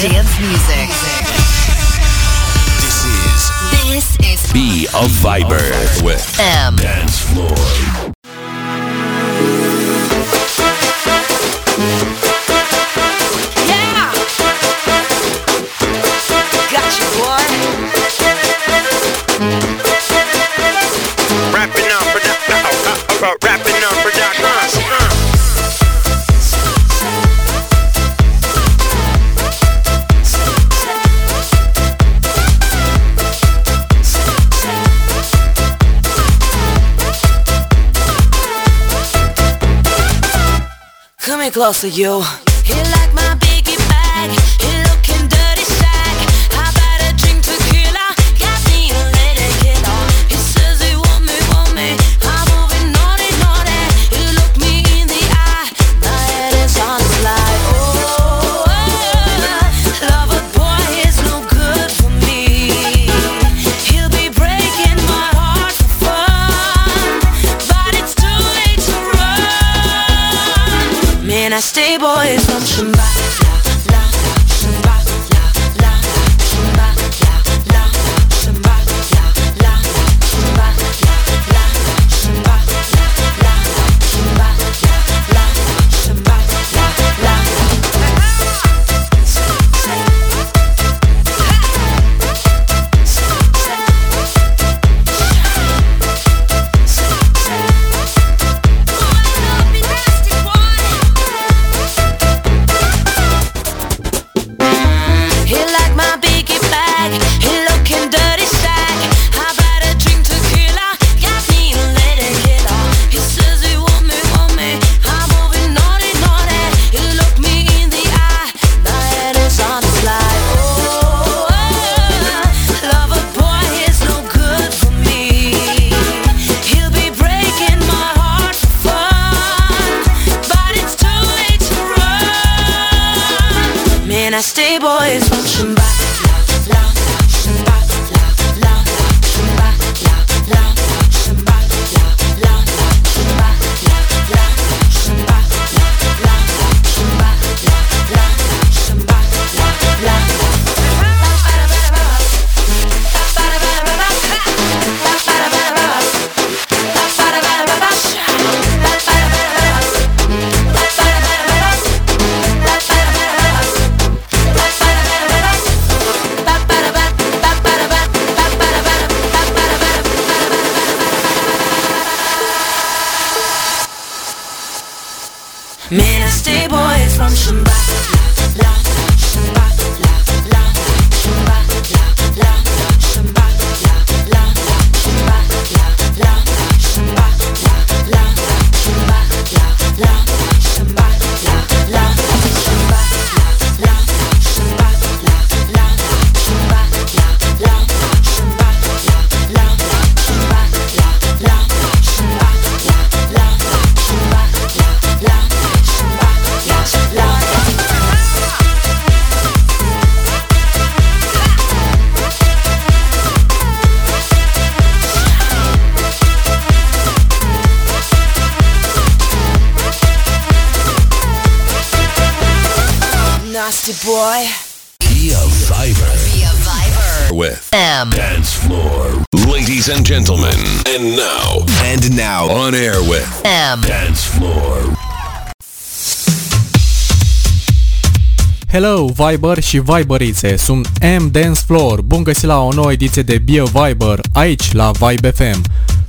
dance music. This is this is Be a Viber with M Dance Floyd. Close to you. boy. Kia Viber. Kia Viber. With M. Dance Floor. Ladies and gentlemen. And now. And now. On air with M. Dance Floor. Hello, Viber și Viberițe, sunt M Dance Floor. Bun găsit la o nouă ediție de Bio Viber, aici la Vibe FM.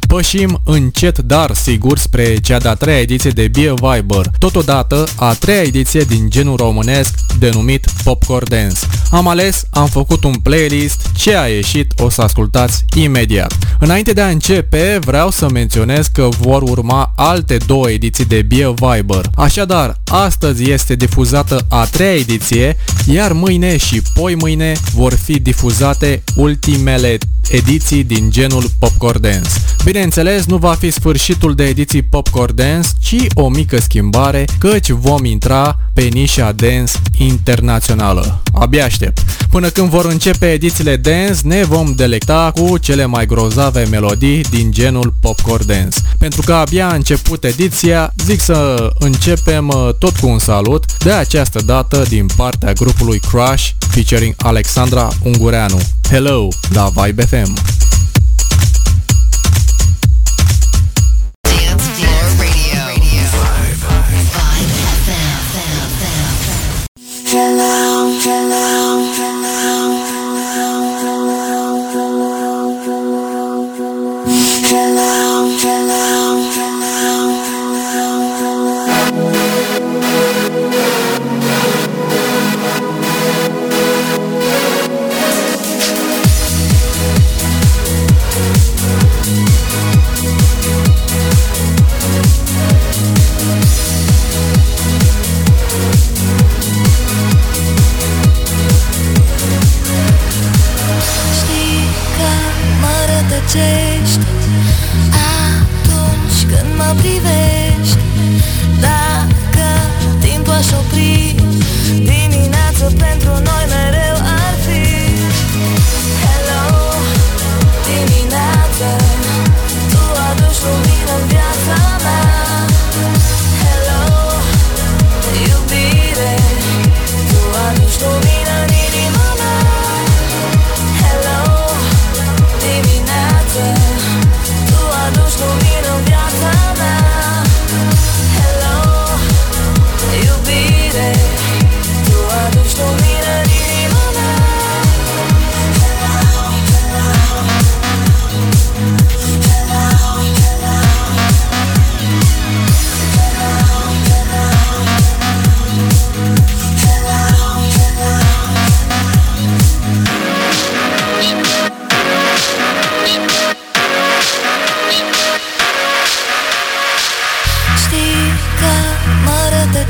Pășim încet, dar sigur, spre cea de-a treia ediție de Beer Viber, totodată a treia ediție din genul românesc denumit Popcorn Dance. Am ales, am făcut un playlist, ce a ieșit o să ascultați imediat. Înainte de a începe, vreau să menționez că vor urma alte două ediții de Beer Viber. Așadar, astăzi este difuzată a treia ediție, iar mâine și poi mâine vor fi difuzate ultimele ediții din genul Popcorn Dance. Bine Bineînțeles, nu va fi sfârșitul de ediții Popcorn Dance, ci o mică schimbare, căci vom intra pe nișa dance internațională. Abia aștept! Până când vor începe edițiile dance, ne vom delecta cu cele mai grozave melodii din genul Popcorn Dance. Pentru că abia a început ediția, zic să începem uh, tot cu un salut, de această dată din partea grupului Crush, featuring Alexandra Ungureanu. Hello, la Vibe FM!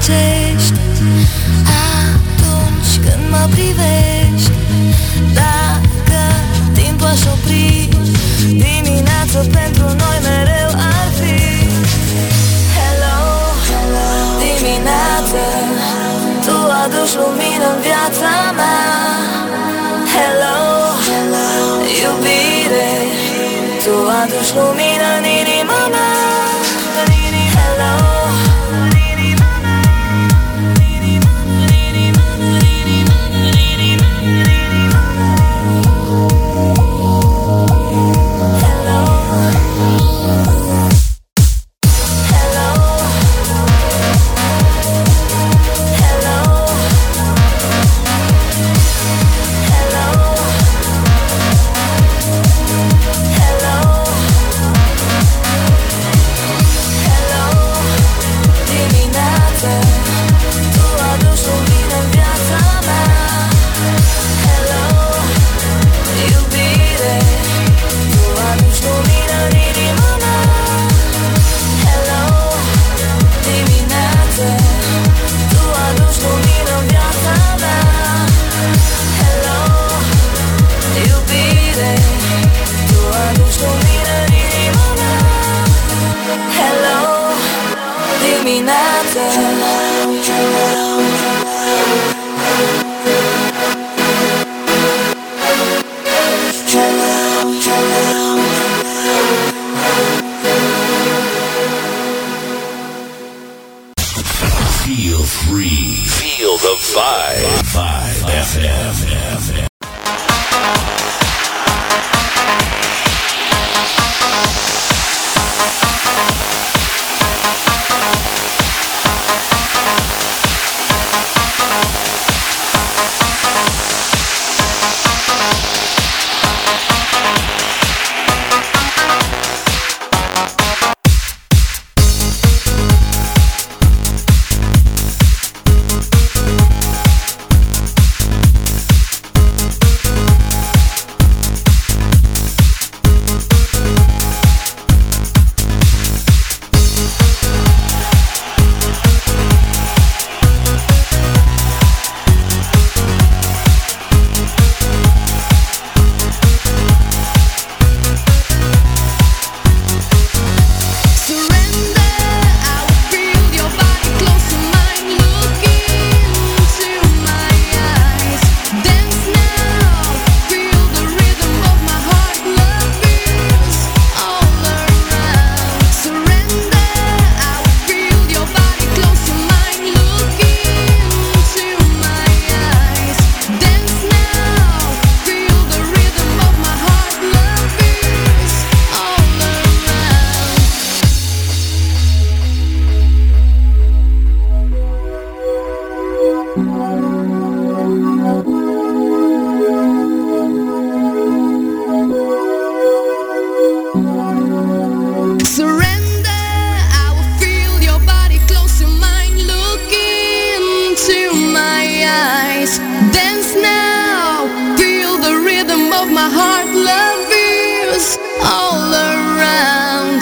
Rătăcești Atunci când mă privești Dacă timpul aș opri Dimineață pentru noi mereu ar fi. Hello, dimineață Tu aduci lumină în viața mea. Hello, iubire Tu aduci lumină în inima all around.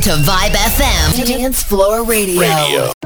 To Vibe FM. Dance Floor Radio. Radio.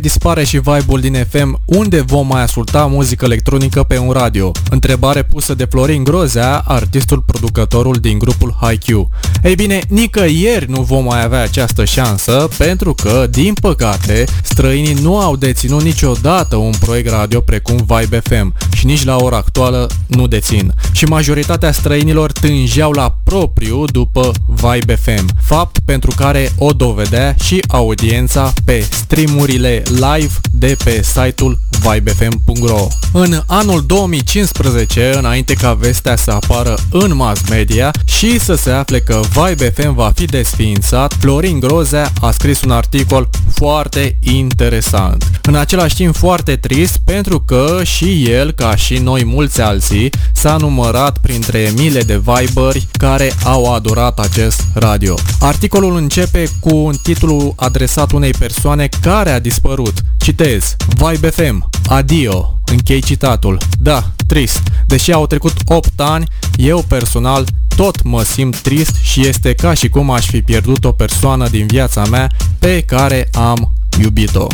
Dacă dispare și vibe-ul din FM, unde vom mai asculta muzică electronică pe un radio? Întrebare pusă de Florin Grozea, artistul producătorul din grupul HiQ. Ei bine, nicăieri nu vom mai avea această șansă, pentru că, din păcate, străinii nu au deținut niciodată un proiect radio precum Vibe FM și nici la ora actuală nu dețin. Și majoritatea străinilor tângeau la propriu după Vibe FM, fapt pentru care o dovedea și audiența pe streamurile live de pe site-ul vibefm.ro. În anul 2015, înainte ca vestea să apară în mass media și să se afle că Vibe FM va fi desființat, Florin Grozea a scris un articol foarte interesant. În același timp foarte trist pentru că și el, ca și noi mulți alții, s-a numărat printre mile de viberi care au adorat acest radio. Articolul începe cu un titlu adresat unei persoane care a dispărut. Citez. Vibe FM. Adio. Închei citatul. Da, trist. Deși au trecut 8 ani, eu personal tot mă simt trist și este ca și cum aș fi pierdut o persoană din viața mea pe care am iubit-o.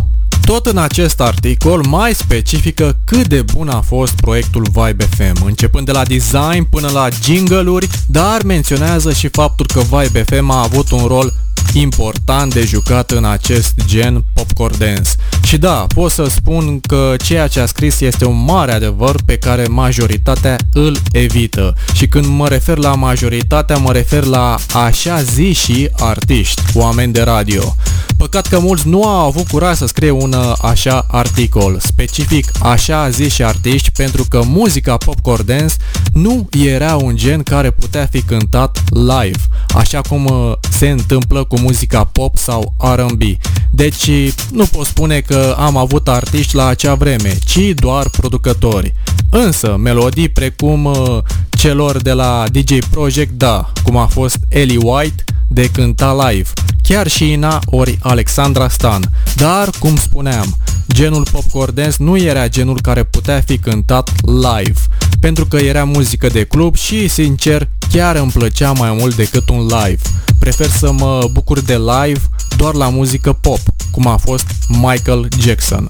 Tot în acest articol mai specifică cât de bun a fost proiectul Vibe FM, începând de la design până la jingle-uri, dar menționează și faptul că Vibe FM a avut un rol important de jucat în acest gen popcorn dance. Și da, pot să spun că ceea ce a scris este un mare adevăr pe care majoritatea îl evită. Și când mă refer la majoritatea, mă refer la așa zi și artiști, oameni de radio. Păcat că mulți nu au avut curaj să scrie un uh, așa articol, specific așa zi și artiști, pentru că muzica popcorn dance nu era un gen care putea fi cântat live, așa cum uh, se întâmplă cu muzica pop sau R&B. Deci nu pot spune că am avut artiști la acea vreme, ci doar producători. Însă, melodii precum uh, celor de la DJ Project, da, cum a fost Ellie White, de cânta live, chiar și Ina ori Alexandra Stan. Dar, cum spuneam, genul popcorn dance nu era genul care putea fi cântat live, pentru că era muzică de club și, sincer, chiar îmi plăcea mai mult decât un live. Prefer să mă bucur de live doar la muzică pop, cum a fost Michael Jackson.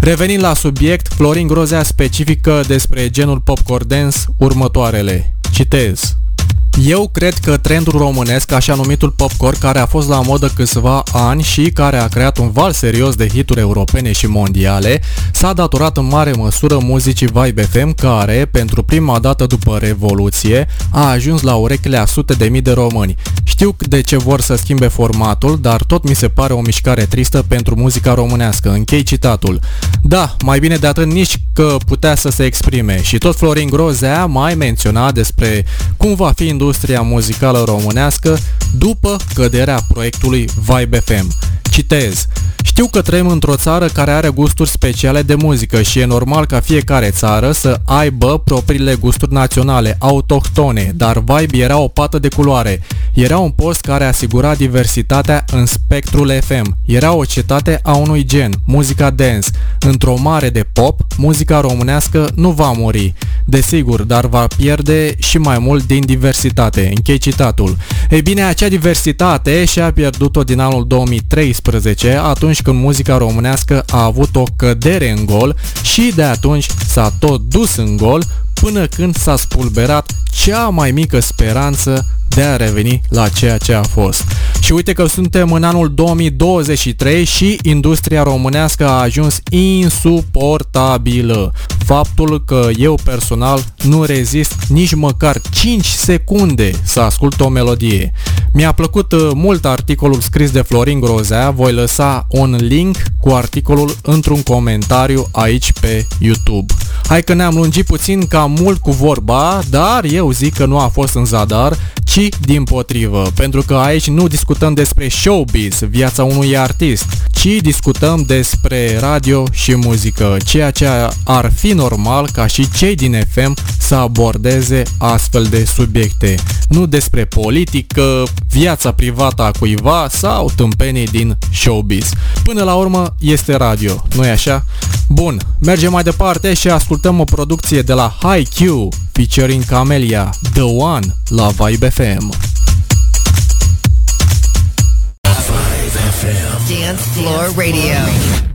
Revenind la subiect, Florin Grozea specifică despre genul popcorn dance următoarele. Citez. Eu cred că trendul românesc, așa numitul popcorn, care a fost la modă câțiva ani și care a creat un val serios de hituri europene și mondiale, s-a datorat în mare măsură muzicii Vibe FM, care, pentru prima dată după Revoluție, a ajuns la urechile a sute de mii de români. Știu de ce vor să schimbe formatul, dar tot mi se pare o mișcare tristă pentru muzica românească. Închei citatul. Da, mai bine de atât nici că putea să se exprime și tot Florin Grozea mai menționa despre cum va fi industria muzicală românească după căderea proiectului Vibe FM. Citez. Știu că trăim într-o țară care are gusturi speciale de muzică și e normal ca fiecare țară să aibă propriile gusturi naționale, autohtone, dar Vibe era o pată de culoare. Era un post care asigura diversitatea în spectrul FM. Era o cetate a unui gen, muzica dance. Într-o mare de pop, muzica românească nu va muri. Desigur, dar va pierde și mai mult din diversitate. Închei citatul. Ei bine, acea diversitate și-a pierdut-o din anul 2013, atunci când muzica românească a avut o cădere în gol și de atunci s-a tot dus în gol până când s-a spulberat cea mai mică speranță de a reveni la ceea ce a fost. Și uite că suntem în anul 2023 și industria românească a ajuns insuportabilă. Faptul că eu personal nu rezist nici măcar 5 secunde să ascult o melodie. Mi-a plăcut uh, mult articolul scris de Florin Grozea, voi lăsa un link cu articolul într-un comentariu aici pe YouTube. Hai că ne-am lungit puțin cam mult cu vorba, dar eu zic că nu a fost în zadar, ci din potrivă, pentru că aici nu discutăm despre showbiz, viața unui artist, ci discutăm despre radio și muzică, ceea ce ar fi normal ca și cei din FM să abordeze astfel de subiecte, nu despre politică, viața privată a cuiva sau tâmpenii din showbiz. Până la urmă este radio, nu-i așa? Bun, mergem mai departe și ascultăm o producție de la High Q featuring Camelia, The One, la Vibe FM. Dance Floor Radio.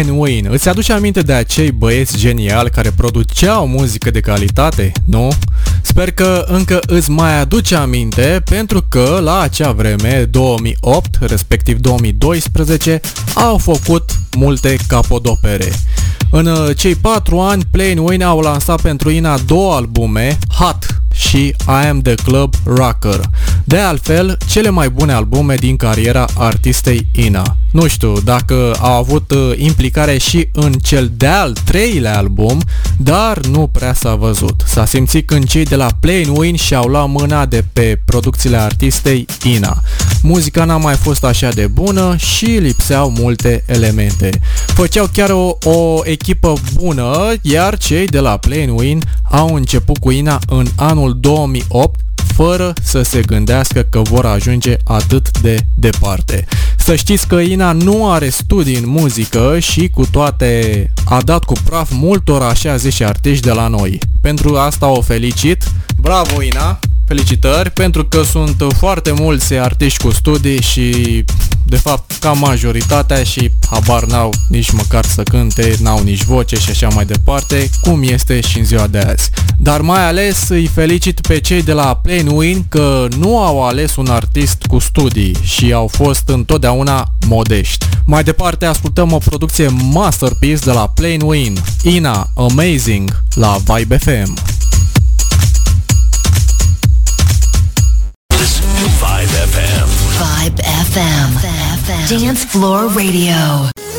And Win. Îți aduce aminte de acei băieți geniali care produceau muzică de calitate? Nu? Sper că încă îți mai aduce aminte pentru că la acea vreme, 2008, respectiv 2012, au făcut multe capodopere. În uh, cei 4 ani, Play and Win au lansat pentru Ina două albume, Hot și I Am The Club Rocker. De altfel, cele mai bune albume din cariera artistei Ina. Nu știu dacă au avut uh, implicare și în cel de-al treilea album, dar nu prea s-a văzut. S-a simțit când cei de la Plain Win și-au luat mâna de pe producțiile artistei Ina. Muzica n-a mai fost așa de bună și lipseau multe elemente. Făceau chiar o, o echipă bună, iar cei de la Plain Win au început cu Ina în anul 2008 fără să se gândească că vor ajunge atât de departe. Să știți că Ina nu are studii în muzică și cu toate a dat cu praf multor așa zice artiști de la noi. Pentru asta o felicit. Bravo Ina! Felicitări pentru că sunt foarte mulți artiști cu studii și de fapt ca majoritatea și habar n-au nici măcar să cânte, n-au nici voce și așa mai departe, cum este și în ziua de azi. Dar mai ales îi felicit pe cei de la Plain Win că nu au ales un artist cu studii și au fost întotdeauna modești. Mai departe ascultăm o producție masterpiece de la Plain Win, Ina Amazing la Vibe FM. FM. Dance Floor Radio.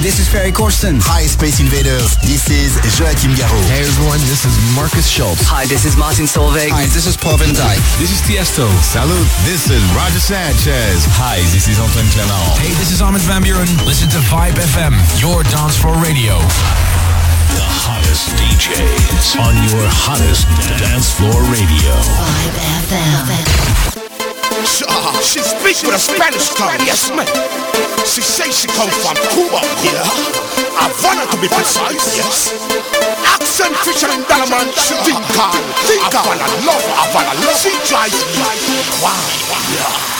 this is Ferry Corsten. Hi, Space Invaders. This is Joachim Garou. Hey, everyone. This is Marcus Schultz. Hi, this is Martin Solveig. Hi, this is Paul Van Dyke. This is Tiesto. Salut. This is Roger Sanchez. Hi, this is Antoine Clément. Hey, this is Ahmed Van Buren. Listen to Vibe FM, your dance floor radio. The hottest DJs on your hottest dance floor radio. Vibe FM. She, speak she with a Spanish tongue, yes ma'am. She say she come from Cuba, yeah. Havana to be precise, yes. Accent featuring Dalaman, Dinkan, Havana, love Havana, love. She drives me wild, yeah.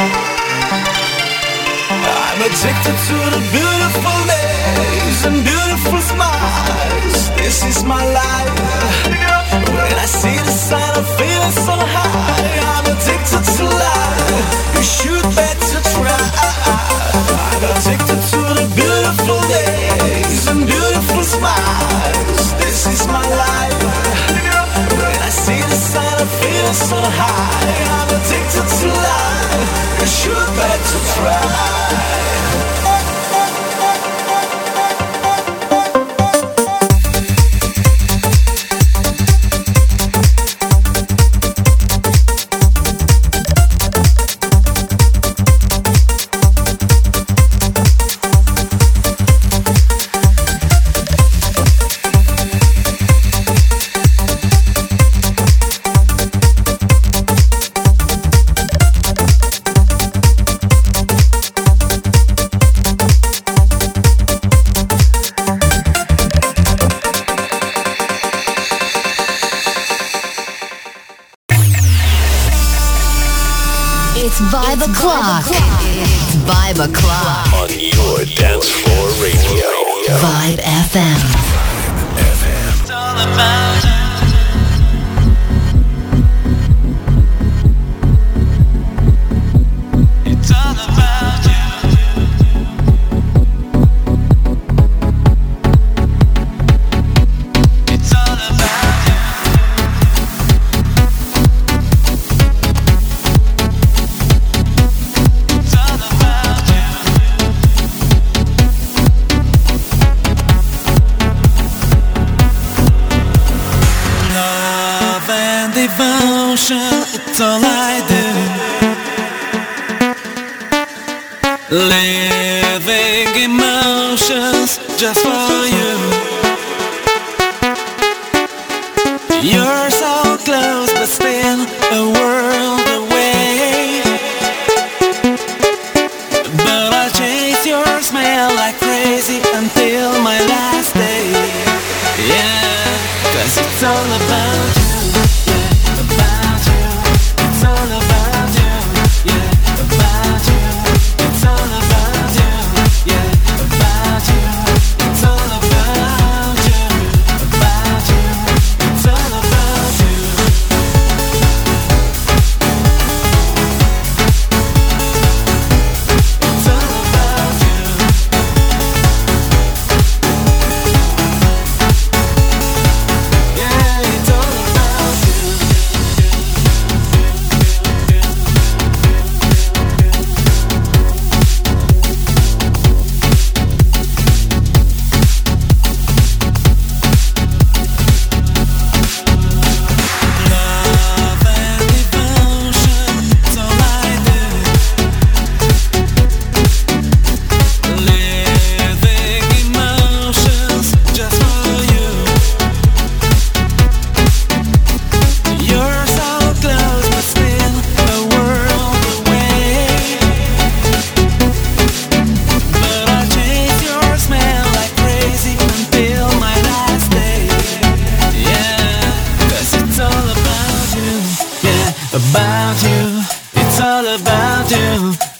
I'm addicted to the beautiful days and beautiful smiles. This is my life. When I see the sun, I feel so high. I'm addicted to life. You should better try. I'm addicted to the beautiful days and beautiful smiles. So high, I'm addicted to life. You should better try.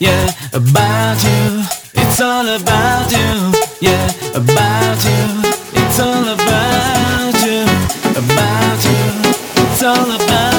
yeah, about you. It's all about you, yeah, about you. It's all about you, about you. It's all about.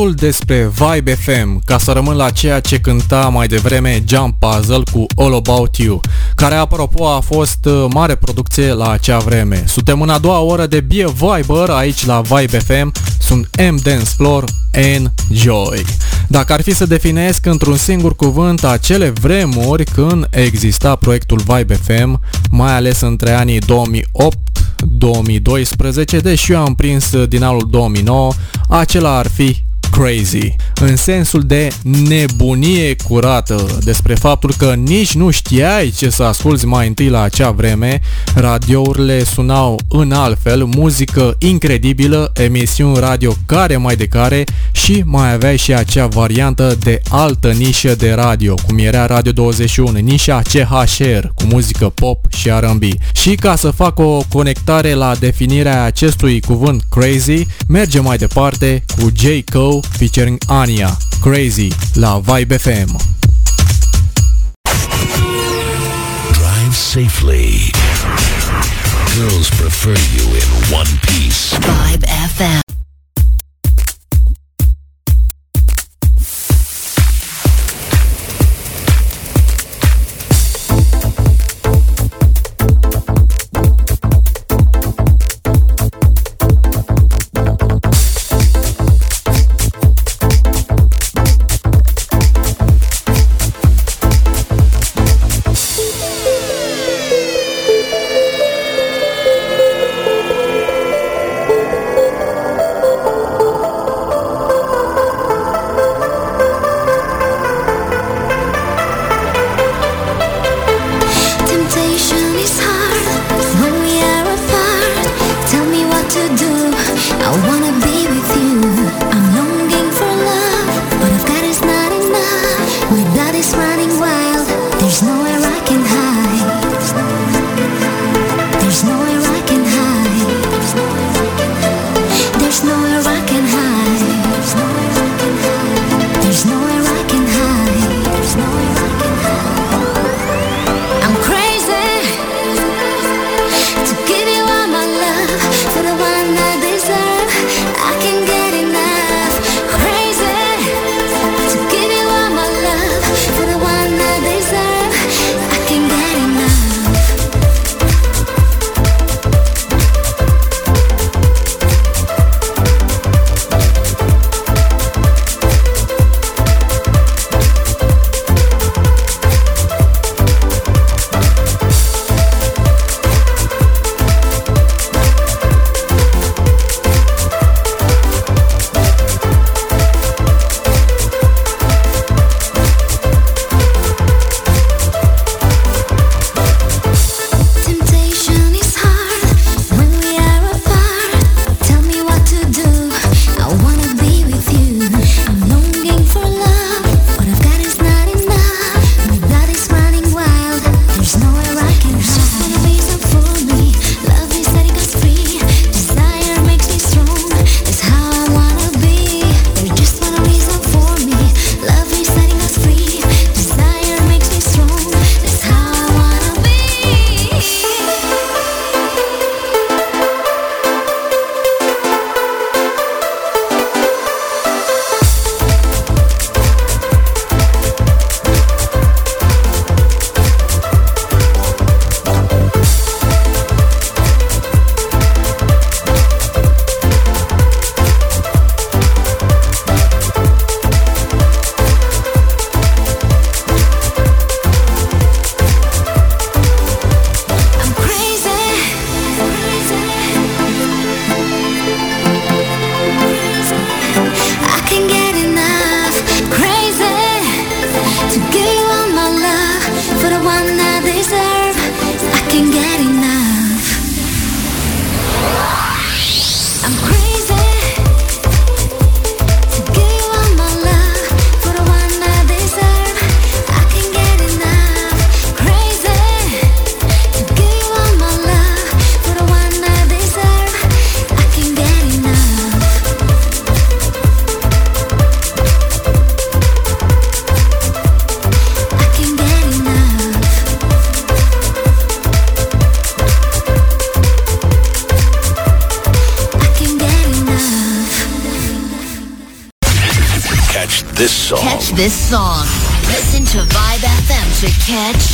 Totul despre Vibe FM, ca să rămân la ceea ce cânta mai devreme Jump Puzzle cu All About You, care apropo a fost uh, mare producție la acea vreme. Suntem în a doua oră de Be a Viber aici la Vibe FM, sunt M Dance Floor, Enjoy. Dacă ar fi să definesc într-un singur cuvânt acele vremuri când exista proiectul Vibe FM, mai ales între anii 2008 2012, deși eu am prins uh, din anul 2009, acela ar fi crazy, în sensul de nebunie curată, despre faptul că nici nu știai ce să asculti mai întâi la acea vreme, radiourile sunau în altfel, muzică incredibilă, emisiuni radio care mai de care și mai aveai și acea variantă de altă nișă de radio, cum era Radio 21, nișa CHR, cu muzică pop și R&B. Și ca să fac o conectare la definirea acestui cuvânt crazy, mergem mai departe cu J. Cole featuring Ania, Crazy, la Vibe FM. Drive safely. Girls prefer you in one piece. Vibe FM. Catch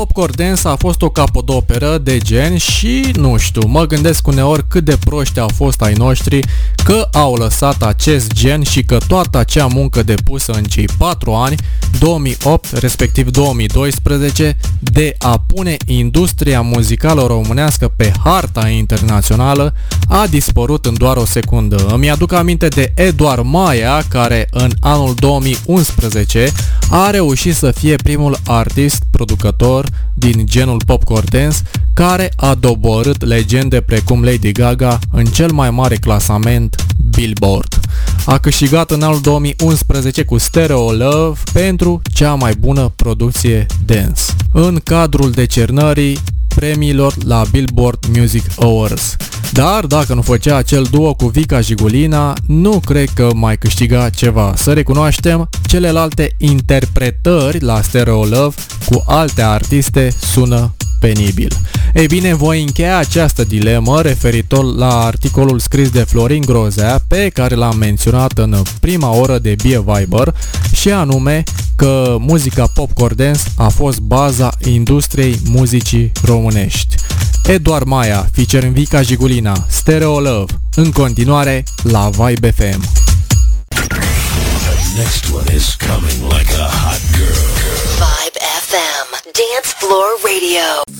popcorn dance a fost o capodoperă de gen și, nu știu, mă gândesc uneori cât de proști au fost ai noștri că au lăsat acest gen și că toată acea muncă depusă în cei 4 ani, 2008 respectiv 2012, de a pune industria muzicală românească pe harta internațională, a dispărut în doar o secundă. Îmi aduc aminte de Eduard Maia, care în anul 2011 a reușit să fie primul artist producător producător din genul popcorn dance care a doborât legende precum Lady Gaga în cel mai mare clasament Billboard. A câștigat în anul 2011 cu Stereo Love pentru cea mai bună producție dance. În cadrul decernării premiilor la Billboard Music Awards. Dar dacă nu făcea acel duo cu Vika Jigulina, nu cred că mai câștiga ceva. Să recunoaștem, celelalte interpretări la Stereo Love cu alte artiste sună penibil. Ei bine, voi încheia această dilemă referitor la articolul scris de Florin Grozea pe care l-am menționat în prima oră de Bie Viber și anume că muzica popcorn dance a fost baza industriei muzicii românești. Eduard Maia, featuring Vica Jigulina, Stereo Love, în continuare la Vibe FM. The next one is coming like a hot girl. Vibe FM, Dance Floor Radio.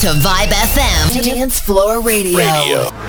to Vibe FM Dance Floor Radio. Radio.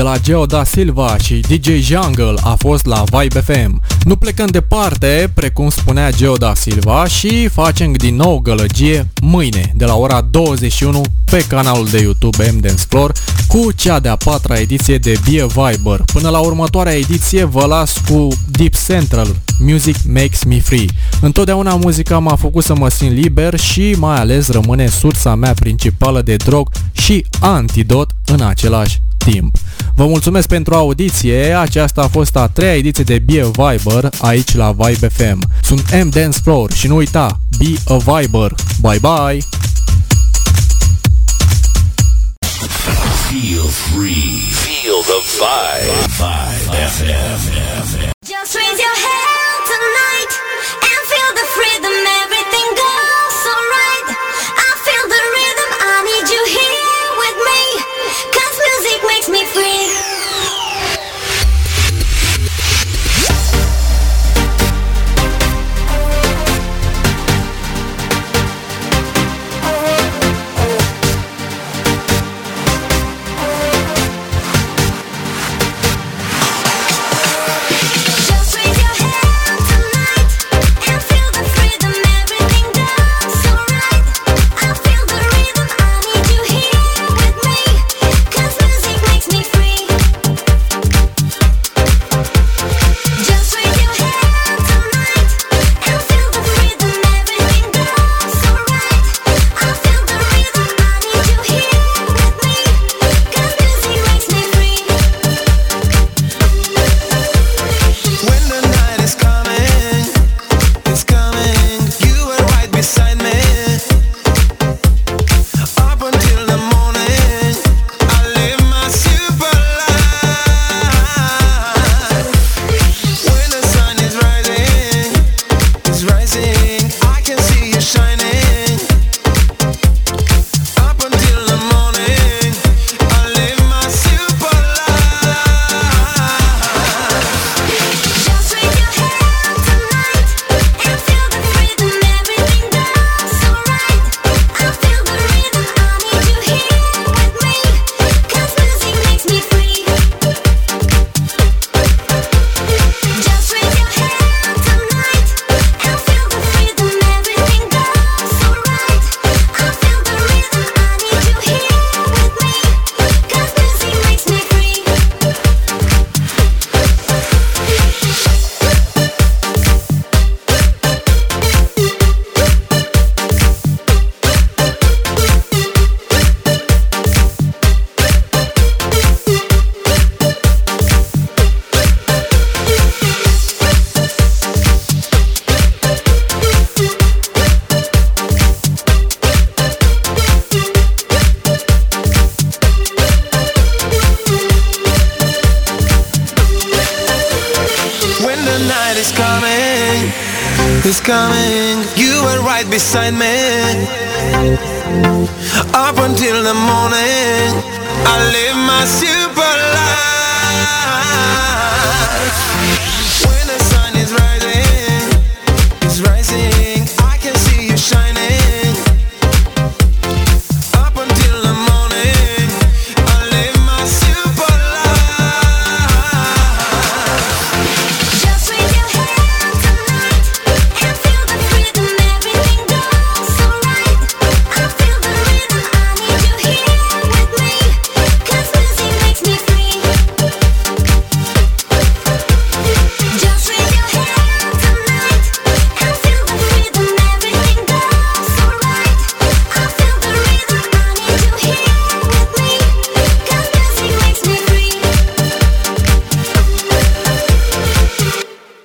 de la Geoda Silva și DJ Jungle a fost la Vibe FM. Nu plecăm departe, precum spunea Geoda Silva și facem din nou gălăgie mâine de la ora 21 pe canalul de YouTube M Explore cu cea de-a patra ediție de Be a Viber. Până la următoarea ediție vă las cu Deep Central, Music Makes Me Free. Întotdeauna muzica m-a făcut să mă simt liber și mai ales rămâne sursa mea principală de drog și antidot în același timp. Vă mulțumesc pentru audiție, aceasta a fost a treia ediție de Be a Viber aici la Vibe FM. Sunt M Dance Floor și nu uita, Be a Viber. Bye bye! Feel free. Feel the vibe. Vibe, vibe. FM. FM.